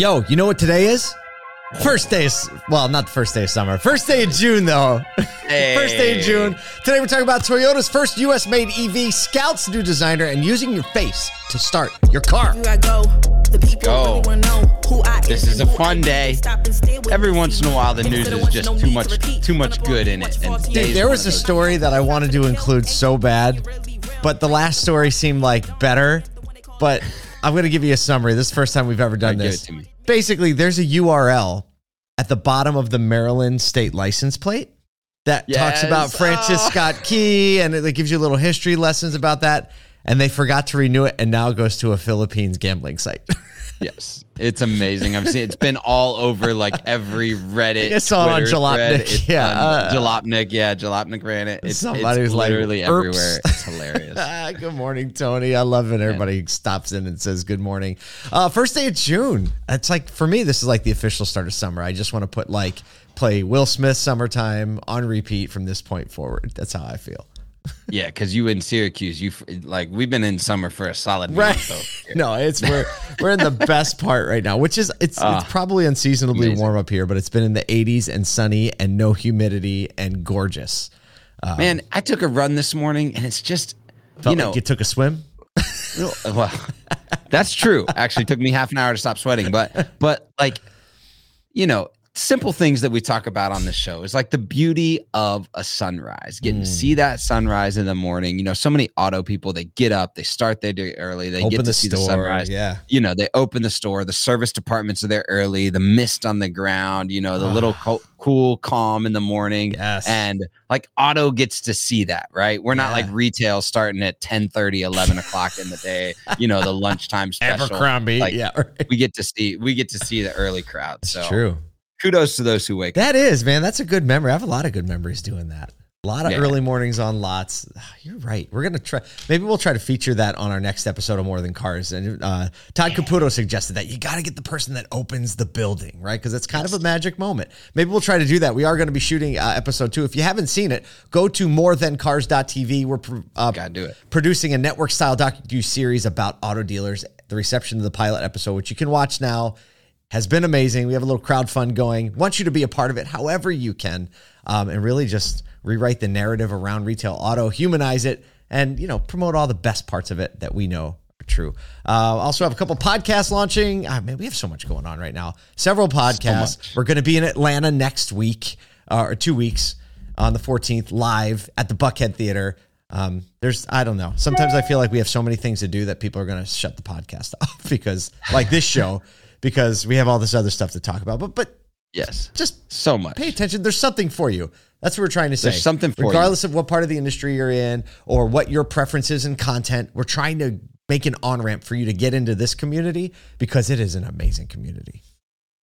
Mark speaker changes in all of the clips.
Speaker 1: Yo, you know what today is? First day, of, well, not the first day of summer. First day of June, though.
Speaker 2: Hey.
Speaker 1: first day of June. Today we're talking about Toyota's first US made EV, Scout's new designer, and using your face to start your car.
Speaker 3: I go. The people
Speaker 2: Go.
Speaker 3: really know who I
Speaker 2: This is a fun day.
Speaker 3: am. Stop and stare with
Speaker 2: Every once in a while, the news is just too much- too much good in it, and
Speaker 1: Dude, there was a story that I wanted to include so bad, but the last story seemed like better. But I'm going to give you a summary. This is the first time we've ever done
Speaker 2: Alright, give
Speaker 1: this.
Speaker 2: It to me.
Speaker 1: Basically, there's a URL at the bottom of the Maryland state license plate that talks about Francis
Speaker 2: Oh.
Speaker 1: Scott Key and it gives you little history lessons about that. And they forgot to renew it, and now it goes to a Philippines gambling site.
Speaker 2: Yes, it's amazing. I've seen it's been all over like every Reddit.
Speaker 1: I saw it on Jalopnik. Yeah, uh,
Speaker 2: Jalopnik, yeah, Jalopnik ran it. It's,
Speaker 1: Somebody
Speaker 2: it's
Speaker 1: was like,
Speaker 2: literally everywhere. It's hilarious.
Speaker 1: Good morning, Tony. I love it. Everybody stops in and says good morning. Uh, first day of June. It's like for me, this is like the official start of summer. I just want to put like play Will Smith "Summertime" on repeat from this point forward. That's how I feel.
Speaker 2: Yeah, because you in Syracuse, you like we've been in summer for a solid
Speaker 1: Right?
Speaker 2: month. So
Speaker 1: no, it's we're we're in the best part right now, which is it's
Speaker 2: Ah,
Speaker 1: it's probably unseasonably
Speaker 2: amazing.
Speaker 1: warm up here, but it's been in the 80s and sunny and no humidity and gorgeous.
Speaker 2: man, I took a run this morning, and it's just
Speaker 1: Felt
Speaker 2: you know
Speaker 1: like you took a swim.
Speaker 2: well that's true actually took me half an hour to stop sweating but but like you know simple things that we talk about on this show is like the beauty of a sunrise getting to
Speaker 1: Mm.
Speaker 2: see that sunrise in the morning you know so many auto people they get up they start their day early they
Speaker 1: Open
Speaker 2: get to
Speaker 1: the
Speaker 2: see
Speaker 1: store.
Speaker 2: the sunrise
Speaker 1: Yeah.
Speaker 2: you know they open the store the service departments are there early the mist on the ground you know the little co- cool calm in the morning
Speaker 1: Yes.
Speaker 2: and like auto gets to see that right we're not
Speaker 1: Yeah.
Speaker 2: like retail starting at 10 30 11 o'clock in the day you know the lunchtime special
Speaker 1: Abercrombie.
Speaker 2: Like,
Speaker 1: yeah. Right.
Speaker 2: we get to see we get to see the early crowd so
Speaker 1: True.
Speaker 2: Kudos to those who wake up
Speaker 1: That is, man. That's a good memory. I have a lot of good memories doing that. A lot of
Speaker 2: Yeah.
Speaker 1: early mornings on lots. You're right. We're gonna try. Maybe we'll try to feature that on our next episode of More Than Cars. And uh, Todd Caputo suggested that you got to get the person that opens the building, right? Because it's kind of a magic moment. Maybe we'll try to do that. We are going to be shooting uh, episode two. If you haven't seen it, go to morethancars.tv. We're pr- uh,
Speaker 2: Gotta do it.
Speaker 1: producing a network style docu series about auto dealers. The reception of the pilot episode, which you can watch now, has been amazing. We have a little crowd fund going. Want you to be a part of it, however you can, um, and really just rewrite the narrative around retail auto, humanize it, and you know promote all the best parts of it that we know are true. Uh, also have a couple podcasts launching. Ah, man, we have so much going on right now. Several podcasts.
Speaker 2: much.
Speaker 1: We're going to be in Atlanta next week uh, or two weeks on the 14th live at the Buckhead Theater. Um, there's, I don't know. Sometimes I feel like we have so many things to do that people are going to shut the podcast off because, like this show, because we have all this other stuff to talk about. But, but
Speaker 2: yes
Speaker 1: just
Speaker 2: so much
Speaker 1: pay attention. There's something for you. That's what we're trying to say.
Speaker 2: There's something for you.
Speaker 1: regardless of what part of the industry you're in or what your preferences and content. We're trying to make an on ramp for you to get into this community because it is an amazing community.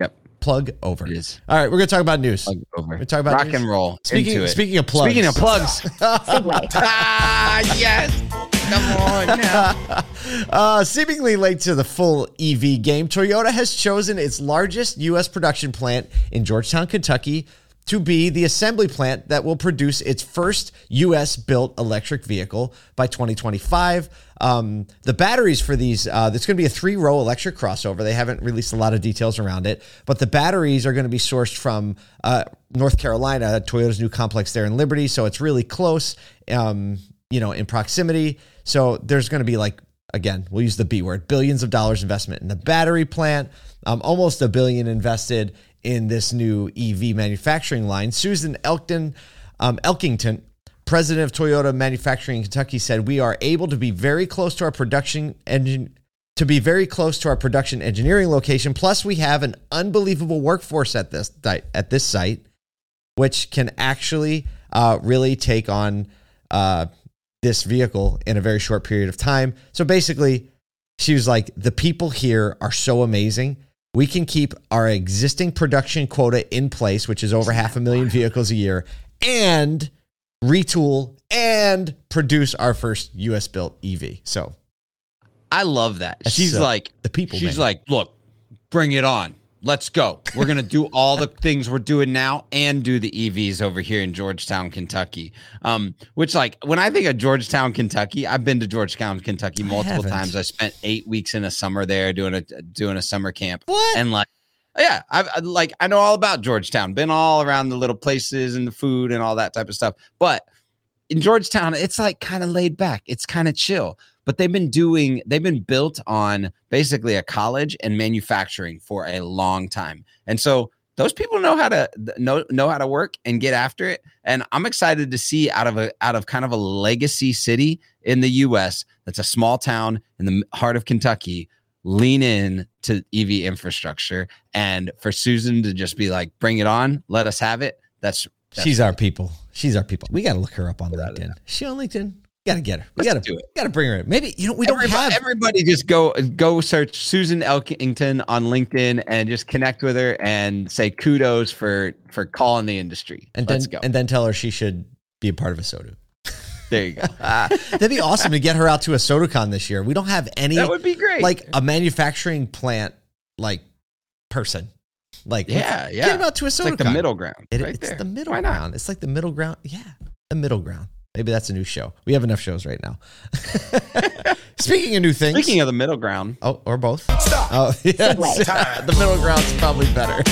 Speaker 2: yep
Speaker 1: Plug over.
Speaker 2: It is.
Speaker 1: All right, we're going to talk about news.
Speaker 2: Plug over
Speaker 1: We're talking about
Speaker 2: rock
Speaker 1: news.
Speaker 2: and roll
Speaker 1: Speaking, speaking of plugs.
Speaker 2: speaking of plugs ah yes come on now
Speaker 1: Uh, seemingly late to the full EV game, Toyota has chosen its largest U.S. production plant in Georgetown, Kentucky, to be the assembly plant that will produce its first U.S. built electric vehicle by 2025. Um, the batteries for these, uh, it's going to be a three row electric crossover. They haven't released a lot of details around it, but the batteries are going to be sourced from uh, North Carolina, Toyota's new complex there in Liberty. So it's really close, um, you know, in proximity. So there's going to be like again, we'll use the B word, billions of dollars investment in the battery plant, um, almost a billion invested in this new EV manufacturing line. Susan Elkton, um, Elkington, president of Toyota Manufacturing in Kentucky, said, We are able to be very close to our production engine. To be very close to our production engineering location, plus we have an unbelievable workforce at this at this site, which can actually uh, really take on uh, this vehicle in a very short period of time. So basically, she was like, the people here are so amazing. We can keep our existing production quota in place, which is over half a million vehicles a year, and retool and produce our first US built EV. So
Speaker 2: I love that. She's
Speaker 1: so-
Speaker 2: like
Speaker 1: the people,
Speaker 2: She's
Speaker 1: man.
Speaker 2: like, look, bring it on. Let's go. We're gonna do all the things we're doing now and do the EVs over here in Georgetown, Kentucky. Um, which like when I think of Georgetown, Kentucky, I've been to Georgetown, Kentucky multiple
Speaker 1: haven't.
Speaker 2: times. I spent eight weeks in a summer there doing a doing a summer camp.
Speaker 1: What?
Speaker 2: And like, yeah, I've I- like I know all about Georgetown. Been all around the little places and the food and all that type of stuff. But in Georgetown, it's like kind of laid back. It's kind of chill. But they've been doing, they've been built on basically a college and manufacturing for a long time. And so those people know how to know know how to work and get after it. And I'm excited to see out of a out of kind of a legacy city in the US that's a small town in the heart of Kentucky lean in to EV infrastructure and for Susan to just be like, bring it on, let us have it. That's, that's
Speaker 1: She's our people. She's our people. We got to look her up on LinkedIn. She on LinkedIn? We got to get her. We
Speaker 2: Let's
Speaker 1: got to
Speaker 2: do it.
Speaker 1: Got to bring her in. Maybe you know we don't
Speaker 2: everybody,
Speaker 1: have.
Speaker 2: everybody just go go search Susan Elkington on LinkedIn and just connect with her and say kudos for for calling the industry.
Speaker 1: and then
Speaker 2: Let's go.
Speaker 1: and then tell her she should be a part of ASOTU.
Speaker 2: there you go.
Speaker 1: That'd be awesome to get her out to ASOTUCON this year. We don't have any
Speaker 2: that would be great.
Speaker 1: like a manufacturing plant like person. Like
Speaker 2: yeah, yeah.
Speaker 1: get him out to a
Speaker 2: it's like the middle ground.
Speaker 1: It-
Speaker 2: right
Speaker 1: it's
Speaker 2: there.
Speaker 1: the middle
Speaker 2: Why not?
Speaker 1: ground. It's like the middle ground. Yeah, the middle ground. Maybe that's a new show. We have enough shows right now. Speaking of new things,
Speaker 2: Speaking of the middle ground,
Speaker 1: oh, or both. Stop. Oh, yes. the middle ground's probably better.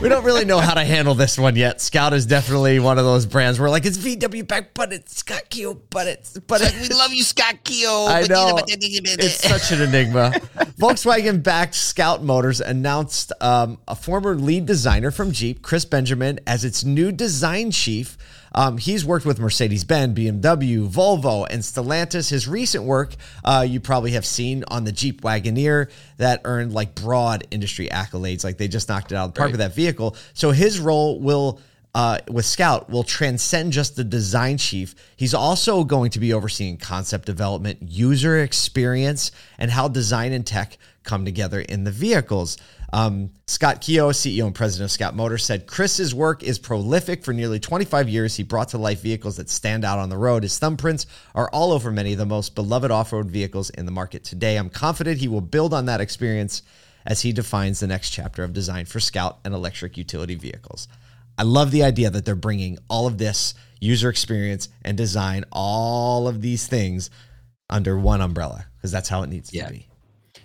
Speaker 1: we don't really know how to handle this one yet. Scout is definitely one of those brands where like it's VW back, but it's Scott Keogh, but it's but
Speaker 2: It's we love you, Scott Keogh.
Speaker 1: I know. it's such an enigma. Volkswagen backed Scout Motors announced um, a former lead designer from Jeep, Chris Benjamin, as its new design chief. Um, he's worked with Mercedes Benz, BMW, Volvo, and Stellantis. His recent work uh, you probably have seen on the Jeep Wagoneer that earned like broad industry accolades. Like they just knocked it out of the park with that vehicle. So his role will uh, with Scout will transcend just the design chief. He's also going to be overseeing concept development, user experience, and how design and tech come together in the vehicles. Um, Scott Keogh, CEO and president of Scout Motors, said Chris's work is prolific. For nearly 25 years, he brought to life vehicles that stand out on the road. His thumbprints are all over many of the most beloved off road vehicles in the market today. I'm confident he will build on that experience as he defines the next chapter of design for Scout and electric utility vehicles. I love the idea that they're bringing all of this user experience and design, all of these things under one umbrella because that's how it needs
Speaker 2: Yeah.
Speaker 1: to be.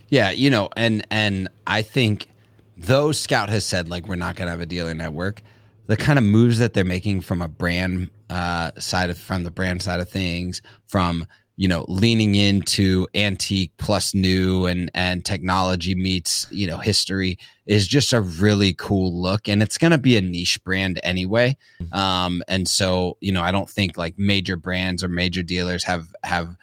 Speaker 2: Yeah, you know, and and I think though Scout has said like we're not going to have a dealer network, the kind of moves that they're making from a brand uh, side of from the brand side of things, from you know leaning into antique plus new and and technology meets you know history is just a really cool look and it's going to be a niche brand anyway um and so you know i don't think like major brands or major dealers have have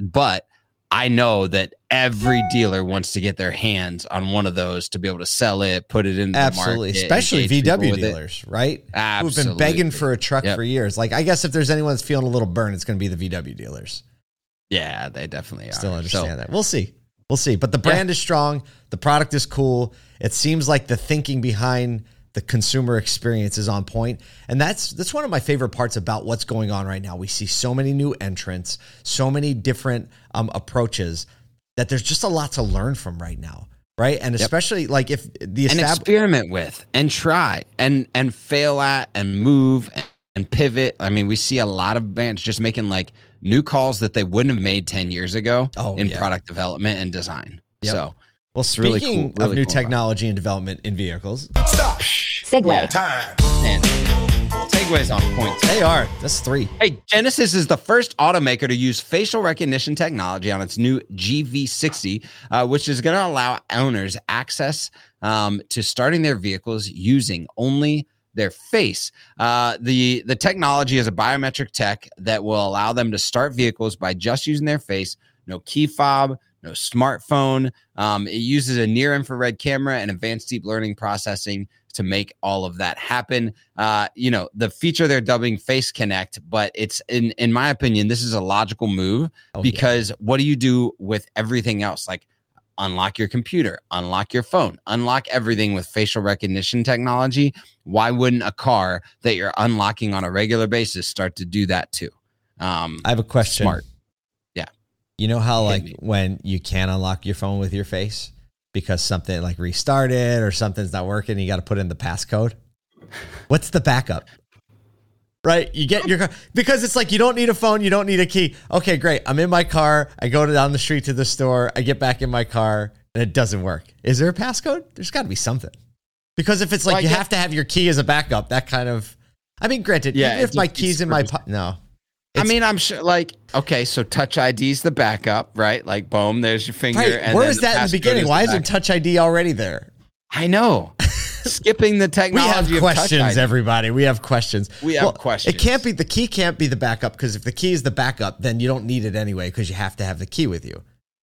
Speaker 2: but I know that every dealer wants to get their hands on one of those to be able to sell it, put it in the
Speaker 1: Absolutely,
Speaker 2: market,
Speaker 1: especially VW
Speaker 2: with it.
Speaker 1: dealers, right? Who've been begging for a truck
Speaker 2: Yep.
Speaker 1: for years. Like, I guess if there's anyone that's feeling a little burn, it's going to be the VW dealers.
Speaker 2: Yeah, they definitely are.
Speaker 1: Still
Speaker 2: So,
Speaker 1: understand that. We'll see. We'll see. But the brand is strong. The product is cool. It seems like the thinking behind the consumer experience is on point. And that's that's one of my favorite parts about what's going on right now. We see so many new entrants, so many different um, approaches that there's just a lot to learn from right now. Right. And especially like if the
Speaker 2: and experiment with and try and and fail at and move and, and pivot. I mean, we see a lot of bands just making like new calls that they wouldn't have made 10 years ago
Speaker 1: Oh,
Speaker 2: in
Speaker 1: yeah.
Speaker 2: product development and design.
Speaker 1: Yep.
Speaker 2: So
Speaker 1: well,
Speaker 2: it's really
Speaker 1: speaking
Speaker 2: cool- really
Speaker 1: of new
Speaker 2: cool about it.
Speaker 1: technology and development in vehicles,
Speaker 4: segue.
Speaker 2: man, segue's on point.
Speaker 1: they are. That's three.
Speaker 2: Hey, Genesis is the first automaker to use facial recognition technology on its new GV60, uh, which is going to allow owners access um, to starting their vehicles using only their face. Uh, the the technology is a biometric tech that will allow them to start vehicles by just using their face. No key fob, no smartphone. Um, it uses a near infrared camera and advanced deep learning processing to make all of that happen. Uh, you know, the feature they're dubbing Face Connect, but it's in in my opinion, this is a logical move
Speaker 1: Oh, yeah.
Speaker 2: because what do you do with everything else? Like unlock your computer, unlock your phone, unlock everything with facial recognition technology. Why wouldn't a car that you're unlocking on a regular basis start to do that too? Um,
Speaker 1: I have a question.
Speaker 2: Smart. Yeah.
Speaker 1: You know how like when you can't unlock your phone with your face, because something like restarted or something's not working. You got to put in the passcode. What's the backup? Right, you get your car because it's like you don't need a phone, you don't need a key. Okay, great. I'm in my car. I go down the street to the store. I get back in my car, and it doesn't work. Is there a passcode? There's got to be something. Because if it's like
Speaker 2: Well,
Speaker 1: you
Speaker 2: get-
Speaker 1: have to have your key as a backup, that kind of. I mean, granted,
Speaker 2: Yeah,
Speaker 1: even if my keys in my po- no,
Speaker 2: I mean, I'm sure. Like, okay, so Touch ID is the backup, right? Like, boom, there's your finger.
Speaker 1: right.
Speaker 2: and
Speaker 1: Where that in the beginning?
Speaker 2: is
Speaker 1: Why
Speaker 2: the
Speaker 1: isn't. Touch ID already there?
Speaker 2: I know. Skipping the
Speaker 1: We
Speaker 2: technology.
Speaker 1: have
Speaker 2: of Touch
Speaker 1: questions, everybody. We have questions.
Speaker 2: We have questions.
Speaker 1: It can't be the key can't be the backup because if the key is the backup, then you don't need it anyway because you have to have the key with you.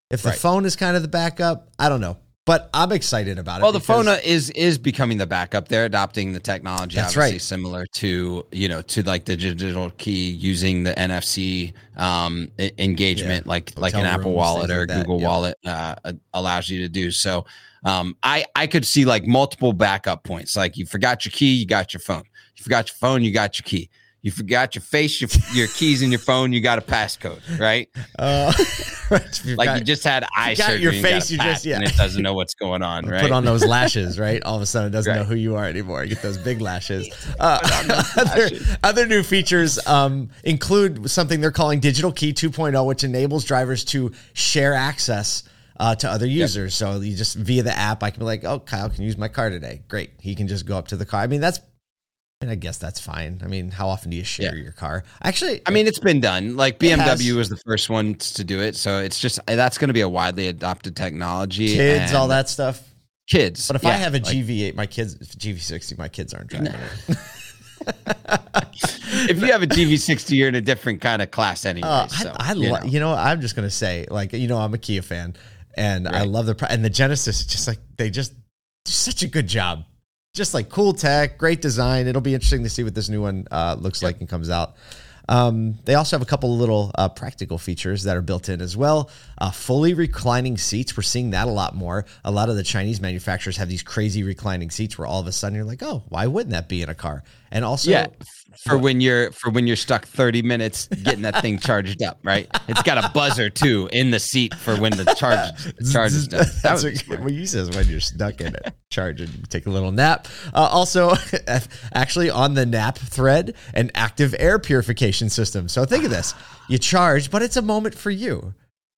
Speaker 1: If the
Speaker 2: Right.
Speaker 1: phone is kind of the backup, I don't know, but I'm excited about it.
Speaker 2: Well, the phone is is becoming the backup. They're adopting the technology.
Speaker 1: That's
Speaker 2: obviously
Speaker 1: right.
Speaker 2: Similar to you know to like the digital key using the NFC um, engagement,
Speaker 1: Yeah.
Speaker 2: like like an
Speaker 1: Hotel
Speaker 2: Apple Wallet or
Speaker 1: like
Speaker 2: Google
Speaker 1: yeah.
Speaker 2: Wallet uh, allows you to do. So um, I I could see like multiple backup points. Like you forgot your key, you got your phone. You forgot your phone, you got your key. You forgot your face, your, your keys in your phone, you got a passcode, right?
Speaker 1: Uh, right,
Speaker 2: Like
Speaker 1: got-
Speaker 2: you just had eye
Speaker 1: got
Speaker 2: surgery.
Speaker 1: your
Speaker 2: and
Speaker 1: face, you
Speaker 2: pat,
Speaker 1: just- yeah.
Speaker 2: and it doesn't know what's going on, right?
Speaker 1: put on those lashes, right? All of a sudden, it doesn't know who you are anymore. You get those big lashes. Uh, other,
Speaker 2: lashes.
Speaker 1: other new features um, include something they're calling Digital Key 2.0, which enables drivers to share access. Uh, to other users, so you just via the app, I can be like, "Oh, Kyle can use my car today." Great, he can just go up to the car. I mean, that's, and I guess that's fine. I mean, how often do you share
Speaker 2: Yeah.
Speaker 1: your car? Actually,
Speaker 2: I mean, it's been done. Like BMW was the first one to do it, so it's just that's going to be a widely adopted technology.
Speaker 1: kids, all that stuff.
Speaker 2: kids.
Speaker 1: But if
Speaker 2: yeah,
Speaker 1: I have a
Speaker 2: like,
Speaker 1: GV8, my kids GV60, my kids aren't driving it.
Speaker 2: if you have a GV60, you're in a different kind of class anyway.
Speaker 1: Uh,
Speaker 2: so,
Speaker 1: I, I
Speaker 2: you
Speaker 1: lo-
Speaker 2: know.
Speaker 1: you know, I'm just gonna say, like, you know, I'm a Kia fan, and I love the and the Genesis. Just like they just do such a good job, just like cool tech, great design. It'll be interesting to see what this new one uh, looks like and comes out. Um, they also have a couple of little uh, practical features that are built in as well. Uh, fully reclining seats. We're seeing that a lot more. A lot of the Chinese manufacturers have these crazy reclining seats where all of a sudden you're like, oh, why wouldn't that be in a car? And also,
Speaker 2: yeah, for when you're for when you're stuck 30 minutes getting that thing charged up, right? It's got a buzzer too in the seat for when the charge charges done. That
Speaker 1: That's what,
Speaker 2: smart.
Speaker 1: what you says when you're stuck in it. Charge and take a little nap. Uh, also, actually on the nap thread, an active air purification system. So think of this: you charge, but it's a moment for you,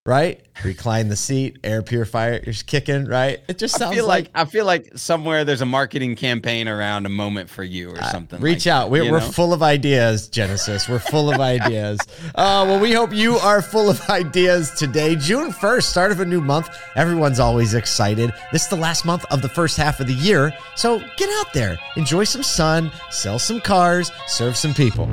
Speaker 1: right? Recline the seat, air purifier is kicking, right? It just
Speaker 2: I
Speaker 1: sounds
Speaker 2: feel
Speaker 1: like.
Speaker 2: like, I feel like somewhere there's a marketing campaign around a moment for you or something.
Speaker 1: Reach
Speaker 2: like
Speaker 1: out.
Speaker 2: that,
Speaker 1: We're, we're full of ideas, Genesis. We're full of ideas. Uh, well, we hope you are full of ideas today. June 1st, start of a new month. Everyone's always excited. This is the last month of the first half of the year. So get out there, enjoy some sun, sell some cars, serve some people.